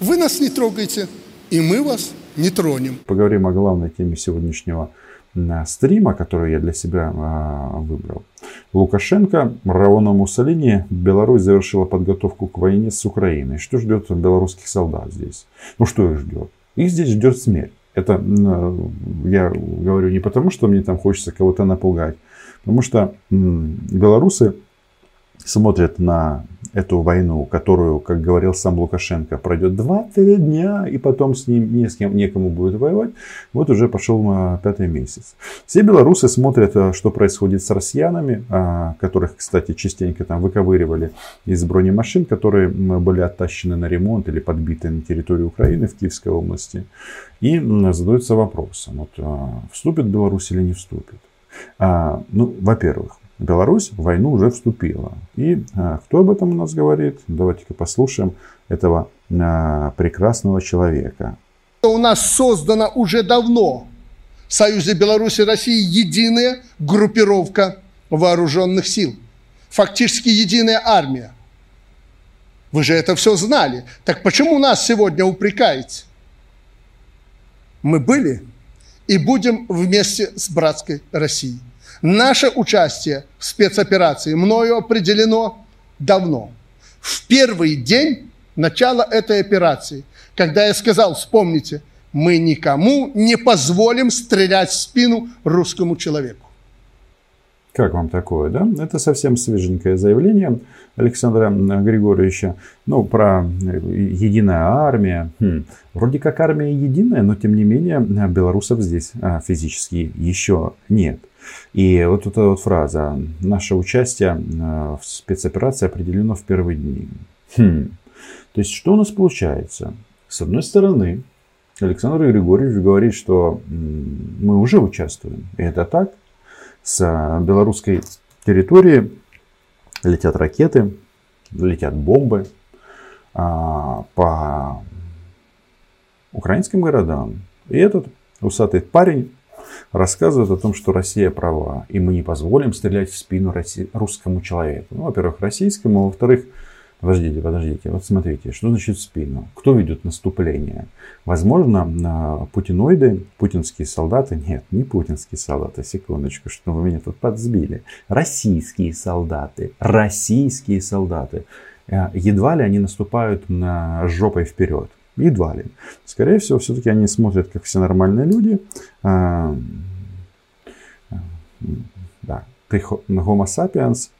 Вы нас не трогаете, и мы вас не тронем. Поговорим о главной теме сегодняшнего стрима, который я для себя а, выбрал. Лукашенко, Раона Муссолини, Беларусь завершила подготовку к войне с Украиной. Что ждет белорусских солдат здесь? Ну что их ждет? Их здесь ждет смерть. Это я говорю не потому, что мне там хочется кого-то напугать, потому что белорусы смотрят на эту войну, которую, как говорил сам Лукашенко, пройдет 2-3 дня, и потом с ним не с кем, некому будет воевать, вот уже пошел а, пятый месяц. Все белорусы смотрят, а, что происходит с россиянами, а, которых, кстати, частенько там выковыривали из бронемашин, которые были оттащены на ремонт или подбиты на территории Украины в Киевской области. И задаются вопросом, вот, вступит Беларусь или не вступит. Ну, во-первых, Беларусь в войну уже вступила. И а, кто об этом у нас говорит? Давайте-ка послушаем этого а, прекрасного человека. У нас создана уже давно в Союзе Беларуси и России единая группировка вооруженных сил. Фактически единая армия. Вы же это все знали. Так почему нас сегодня упрекаете? Мы были и будем вместе с братской Россией. Наше участие в спецоперации мною определено давно. В первый день начала этой операции, когда я сказал, вспомните, мы никому не позволим стрелять в спину русскому человеку. Как вам такое, да? Это совсем свеженькое заявление Александра Григорьевича. Ну, про единая армия. Хм. Вроде как армия единая, но тем не менее белорусов здесь а, физически еще нет. И вот эта вот фраза «Наше участие э, в спецоперации определено в первые дни». Хм. То есть, что у нас получается? С одной стороны, Александр Григорьевич говорит, что мы уже участвуем. И это так. С белорусской территории летят ракеты, летят бомбы а, по украинским городам. И этот усатый парень рассказывают о том, что Россия права, и мы не позволим стрелять в спину русскому человеку. Ну, во-первых, российскому, а во-вторых, Подождите, подождите. Вот смотрите, что значит в спину? Кто ведет наступление? Возможно, путиноиды, путинские солдаты, нет, не путинские солдаты, секундочку, что вы меня тут подсбили. Российские солдаты, российские солдаты. Э, едва ли они наступают на жопой вперед. Едва ли. Скорее всего, все-таки они смотрят, как все нормальные люди. А, да, Homo sapiens,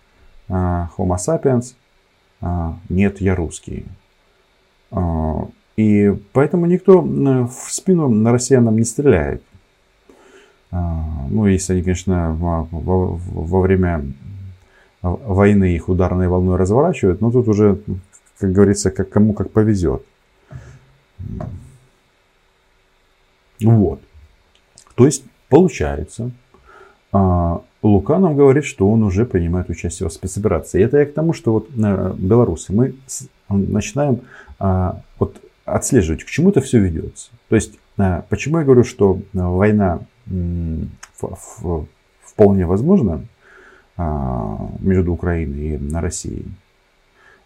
а, Homo sapiens, а, нет, я русский. И поэтому никто в спину на россиянам не стреляет. Ну, если они, конечно, во время войны их ударной волной разворачивают, но тут уже, как говорится, как кому как повезет. Вот. То есть, получается, а, Лука нам говорит, что он уже принимает участие в спецоперации. И это я к тому, что вот э, белорусы, мы начинаем а, вот отслеживать, к чему это все ведется. То есть, а, почему я говорю, что война вполне возможна между Украиной и Россией.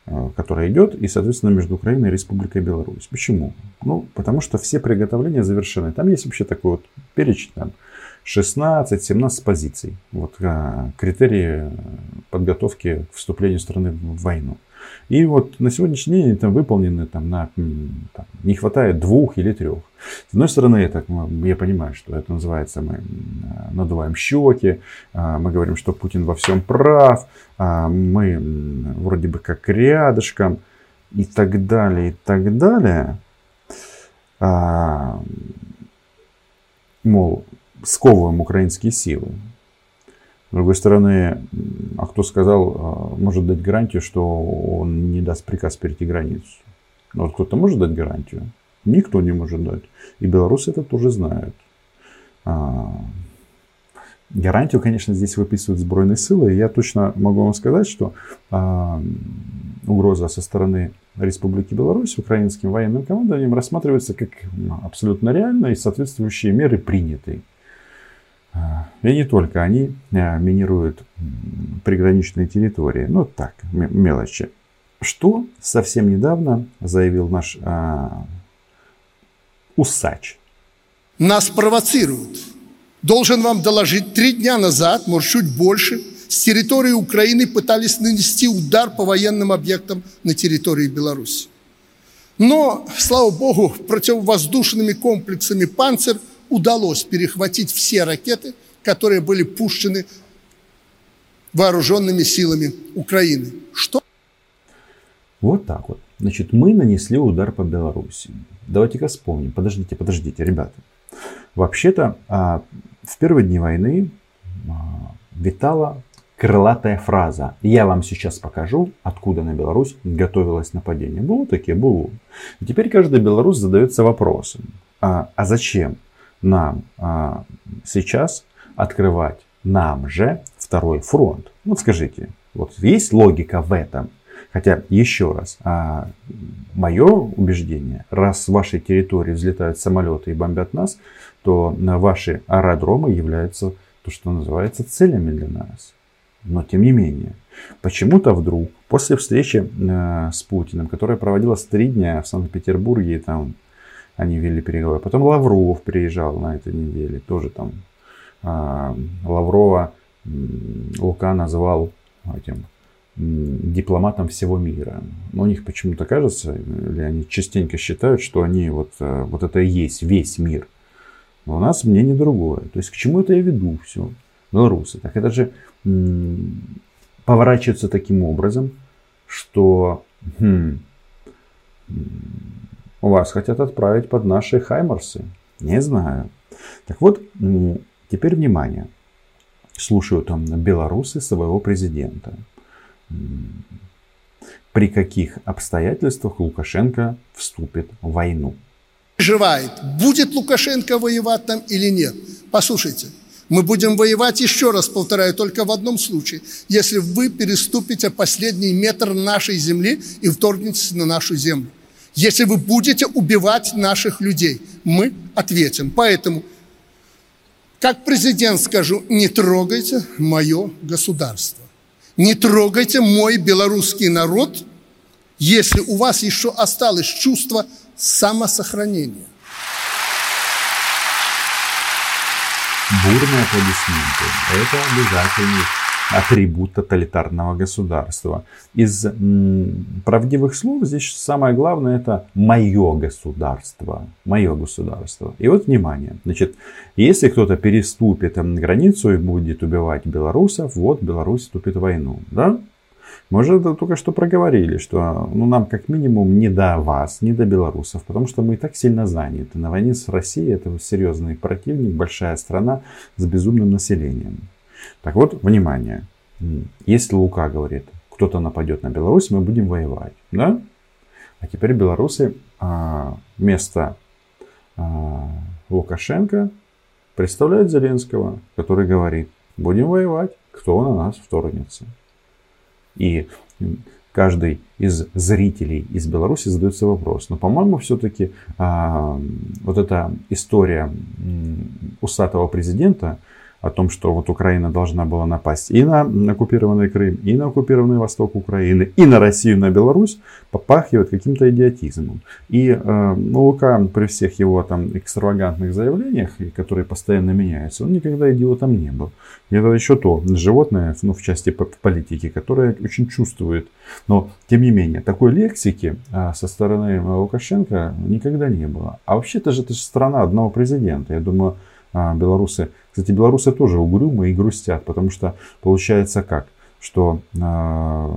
Э, которая идет, и, соответственно, между Украиной и Республикой Беларусь. Почему? Ну, потому что все приготовления завершены. Там есть вообще такой вот перечень, там 16-17 позиций. Вот а, критерии подготовки к вступлению страны в войну. И вот на сегодняшний день они там выполнены там, на, там, не хватает двух или трех. С одной стороны, это, я понимаю, что это называется, мы надуваем щеки, а, мы говорим, что Путин во всем прав, а, мы вроде бы как рядышком и так далее, и так далее. А, мол, сковываем украинские силы. С другой стороны, а кто сказал, а, может дать гарантию, что он не даст приказ перейти границу? Ну, вот кто-то может дать гарантию? Никто не может дать. И белорусы это тоже знают. А, гарантию, конечно, здесь выписывают сбройные силы. И я точно могу вам сказать, что а, угроза со стороны Республики Беларусь украинским военным командованием рассматривается как абсолютно реальная и соответствующие меры приняты. И не только они а, минируют приграничные территории. Ну так, мелочи. что совсем недавно заявил наш а, усач. Нас провоцируют. Должен вам доложить, три дня назад, может, чуть больше, с территории Украины пытались нанести удар по военным объектам на территории Беларуси. Но, слава богу, противовоздушными комплексами «Панцер» удалось перехватить все ракеты, которые были пущены вооруженными силами Украины. Что? Вот так вот. Значит, мы нанесли удар по Беларуси. Давайте-ка вспомним. Подождите, подождите, ребята. Вообще-то а, в первые дни войны а, витала крылатая фраза. Я вам сейчас покажу, откуда на Беларусь готовилось нападение. Было такие? Было. И теперь каждый белорус задается вопросом. А, а зачем нам а, сейчас открывать нам же второй фронт? Вот скажите, вот есть логика в этом? Хотя, еще раз, а, мое убеждение, раз с вашей территории взлетают самолеты и бомбят нас, то ваши аэродромы являются то, что называется целями для нас. Но тем не менее, почему-то вдруг, после встречи э, с Путиным, которая проводилась три дня в Санкт-Петербурге, там они вели переговоры. Потом Лавров приезжал на этой неделе, тоже там э, Лаврова Лука назвал этим дипломатам всего мира. Но у них почему-то кажется, или они частенько считают, что они вот, э, вот это и есть весь мир. Но у нас мнение другое. То есть к чему это я веду все? Белорусы. Так это же м- поворачивается таким образом, что хм, вас хотят отправить под наши хаймарсы. Не знаю. Так вот, теперь внимание. Слушают там белорусы своего президента при каких обстоятельствах Лукашенко вступит в войну. Переживает, будет Лукашенко воевать там или нет. Послушайте, мы будем воевать, еще раз повторяю, только в одном случае, если вы переступите последний метр нашей земли и вторгнетесь на нашу землю. Если вы будете убивать наших людей, мы ответим. Поэтому, как президент скажу, не трогайте мое государство не трогайте мой белорусский народ, если у вас еще осталось чувство самосохранения. Бурные аплодисменты. Это обязательный атрибут тоталитарного государства. Из правдивых слов здесь самое главное это мое государство. Мое государство. И вот внимание. Значит, если кто-то переступит там, границу и будет убивать белорусов, вот Беларусь вступит в войну. Да? Мы уже только что проговорили, что ну, нам как минимум не до вас, не до белорусов, потому что мы и так сильно заняты. На войне с Россией это серьезный противник, большая страна с безумным населением. Так вот, внимание. Если Лука говорит, кто-то нападет на Беларусь, мы будем воевать. Да? А теперь белорусы а, вместо а, Лукашенко представляют Зеленского, который говорит, будем воевать, кто на нас вторгнется. И каждый из зрителей из Беларуси задается вопрос. Но, по-моему, все-таки а, вот эта история усатого президента, о том, что вот Украина должна была напасть и на оккупированный Крым, и на оккупированный восток Украины, и на Россию, на Беларусь, попахивает каким-то идиотизмом. И э, ну, Лука при всех его там экстравагантных заявлениях, которые постоянно меняются, он никогда идиотом не был. Это еще то животное, ну, в части политики, которое очень чувствует. Но, тем не менее, такой лексики э, со стороны Лукашенко никогда не было. А вообще-то же это же страна одного президента. Я думаю, э, белорусы кстати, белорусы тоже угрюмы и грустят, потому что получается как, что э,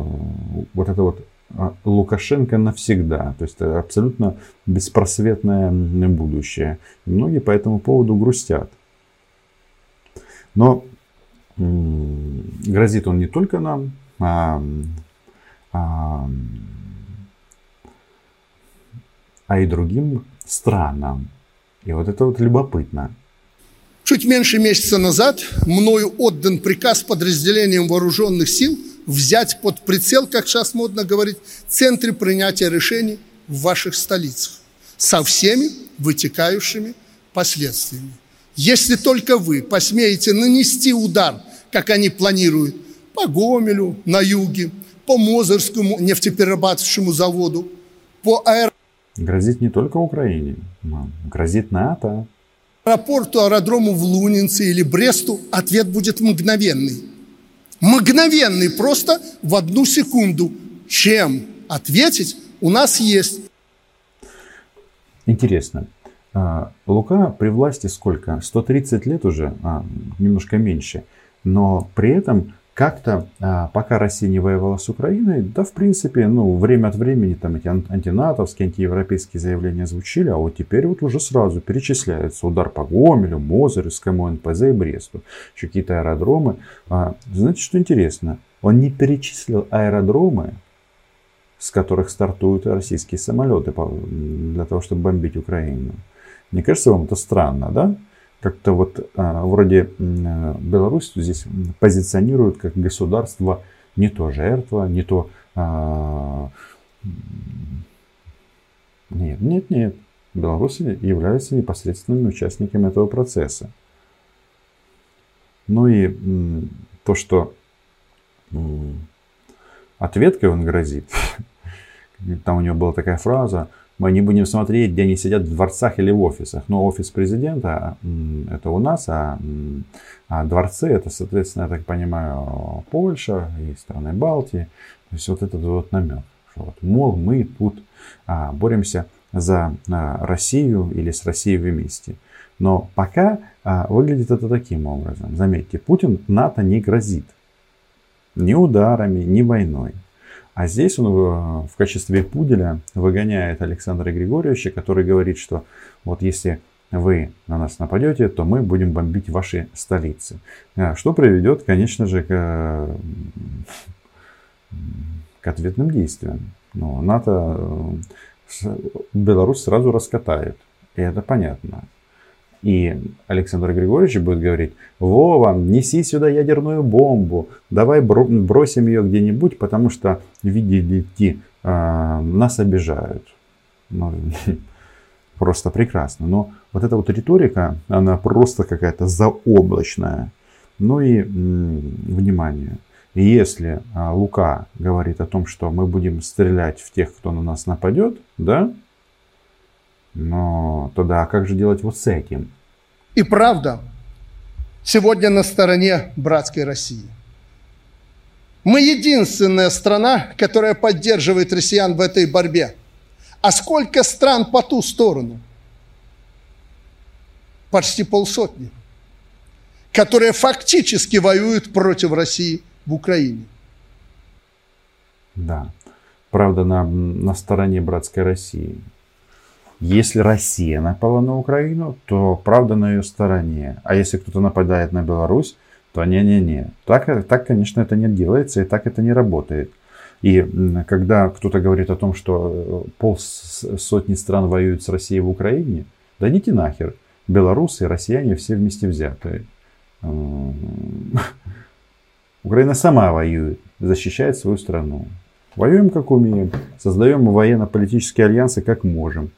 вот это вот а, Лукашенко навсегда, то есть абсолютно беспросветное будущее. И многие по этому поводу грустят. Но грозит он не только нам, а, а, а и другим странам. И вот это вот любопытно. Чуть меньше месяца назад мною отдан приказ подразделениям вооруженных сил взять под прицел, как сейчас модно говорить, центры принятия решений в ваших столицах со всеми вытекающими последствиями. Если только вы посмеете нанести удар, как они планируют, по Гомелю на юге, по Мозырскому нефтеперерабатывающему заводу, по аэропорту. Грозит не только Украине, грозит НАТО. Аэропорту, аэродрому в Лунинце или Бресту ответ будет мгновенный. Мгновенный, просто в одну секунду. Чем ответить у нас есть. Интересно. А, Лука при власти сколько? 130 лет уже, а, немножко меньше. Но при этом как-то, а, пока Россия не воевала с Украиной, да, в принципе, ну, время от времени там эти антинатовские, антиевропейские заявления звучили, а вот теперь вот уже сразу перечисляется удар по Гомелю, Мозырскому, НПЗ и Бресту, еще какие-то аэродромы. А, знаете, что интересно? Он не перечислил аэродромы, с которых стартуют российские самолеты для того, чтобы бомбить Украину. Мне кажется, вам это странно, да? Как-то вот а, вроде Беларусь здесь позиционируют как государство не то жертва, не то... А, нет, нет, нет. Беларусь является непосредственными участниками этого процесса. Ну и то, что ответкой он грозит, там у него была такая фраза, мы не будем смотреть, где они сидят в дворцах или в офисах. Но офис президента это у нас, а, а дворцы это, соответственно, я так понимаю, Польша и страны Балтии. То есть вот этот вот намек, что вот, мол, мы тут а, боремся за а, Россию или с Россией вместе. Но пока а, выглядит это таким образом. Заметьте, Путин НАТО не грозит ни ударами, ни войной. А здесь он в качестве пуделя выгоняет Александра Григорьевича, который говорит, что вот если вы на нас нападете, то мы будем бомбить ваши столицы. А, что приведет, конечно же, к, к ответным действиям. Но НАТО э, Беларусь сразу раскатает. И это понятно. И Александр Григорьевич будет говорить, Вова, неси сюда ядерную бомбу, давай бросим ее где-нибудь, потому что, видите, а, нас обижают. Ну, просто прекрасно. Но вот эта вот риторика, она просто какая-то заоблачная. Ну и внимание. Если а, Лука говорит о том, что мы будем стрелять в тех, кто на нас нападет, да, но тогда а как же делать вот с этим? И правда, сегодня на стороне братской России. Мы единственная страна, которая поддерживает россиян в этой борьбе. А сколько стран по ту сторону? Почти полсотни, которые фактически воюют против России в Украине. Да, правда, на, на стороне братской России. Если Россия напала на Украину, то правда на ее стороне. А если кто-то нападает на Беларусь, то не-не-не. Так, так, конечно, это не делается и так это не работает. И когда кто-то говорит о том, что э, полсотни стран воюют с Россией в Украине, да идите нахер. Белорусы и россияне все вместе взятые. Украина сама воюет, защищает свою страну. Воюем как умеем, создаем военно-политические альянсы как можем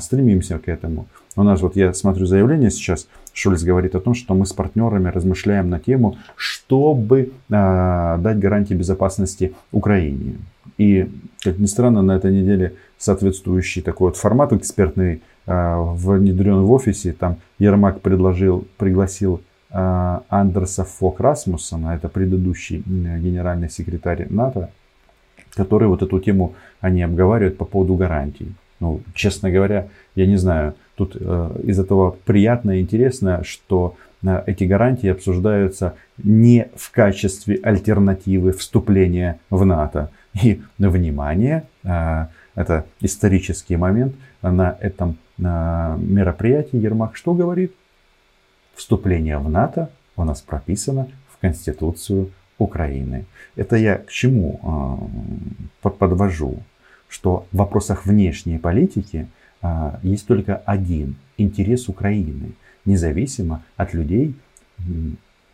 стремимся к этому. У нас вот я смотрю заявление сейчас, Шульц говорит о том, что мы с партнерами размышляем на тему, чтобы а, дать гарантии безопасности Украине. И, как ни странно, на этой неделе соответствующий такой вот формат экспертный а, внедрен в офисе. Там Ермак предложил, пригласил а, Андерса Фок Расмуссона, это предыдущий генеральный секретарь НАТО, который вот эту тему они обговаривают по поводу гарантий. Ну, честно говоря, я не знаю. Тут э, из этого приятно и интересно, что э, эти гарантии обсуждаются не в качестве альтернативы вступления в НАТО. И, внимание, э, это исторический момент, на этом э, мероприятии Ермак что говорит? Вступление в НАТО у нас прописано в Конституцию Украины. Это я к чему э, подвожу? Что в вопросах внешней политики а, есть только один интерес Украины, независимо от людей,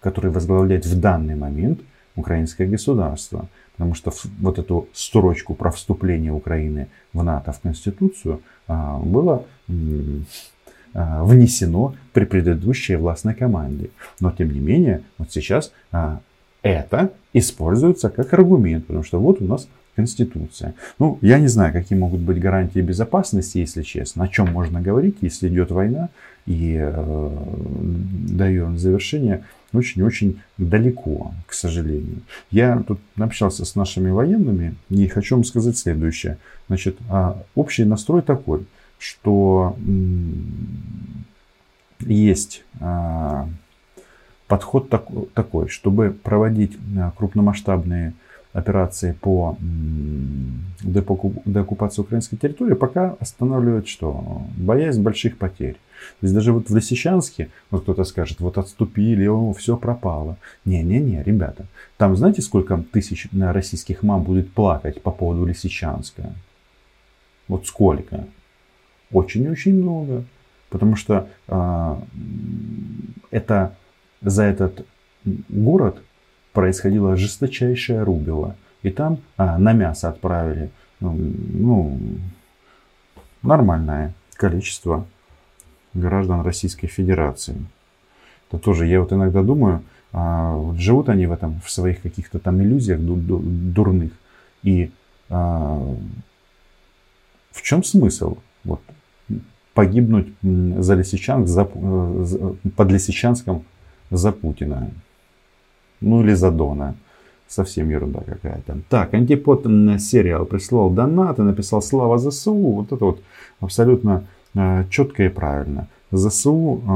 которые возглавляют в данный момент украинское государство. Потому что вот эту строчку про вступление Украины в НАТО в Конституцию а, было а, внесено при предыдущей властной команде. Но тем не менее, вот сейчас это используется как аргумент, потому что вот у нас Конституция. Ну, я не знаю, какие могут быть гарантии безопасности, если честно. О чем можно говорить, если идет война и э, до ее очень-очень далеко, к сожалению. Я тут общался с нашими военными и хочу вам сказать следующее. Значит, а, общий настрой такой, что есть а, подход такой, чтобы проводить а, крупномасштабные операции по деоккупации украинской территории пока останавливает что? Боязнь больших потерь. То есть даже вот в Лисичанске, вот кто-то скажет, вот отступили, о, все пропало. Не-не-не, ребята, там знаете, сколько тысяч российских мам будет плакать по поводу Лисичанска? Вот сколько? Очень-очень много. Потому что э, это за этот город происходило жесточайшее рубило. И там а, на мясо отправили ну, ну, нормальное количество граждан Российской Федерации. Это тоже, я вот иногда думаю, а, живут они в этом, в своих каких-то там иллюзиях дурных. И а, в чем смысл? Вот, погибнуть за Лисичанск, за, под Лисичанском за Путина. Ну или за Дона. Совсем ерунда какая-то. Так, антипод сериал прислал донат и написал «Слава ЗСУ». Вот это вот абсолютно э, четко и правильно. ЗСУ э,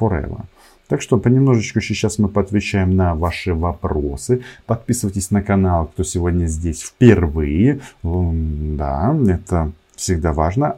forever. Так что понемножечку сейчас мы поотвечаем на ваши вопросы. Подписывайтесь на канал, кто сегодня здесь впервые. Да, это всегда важно.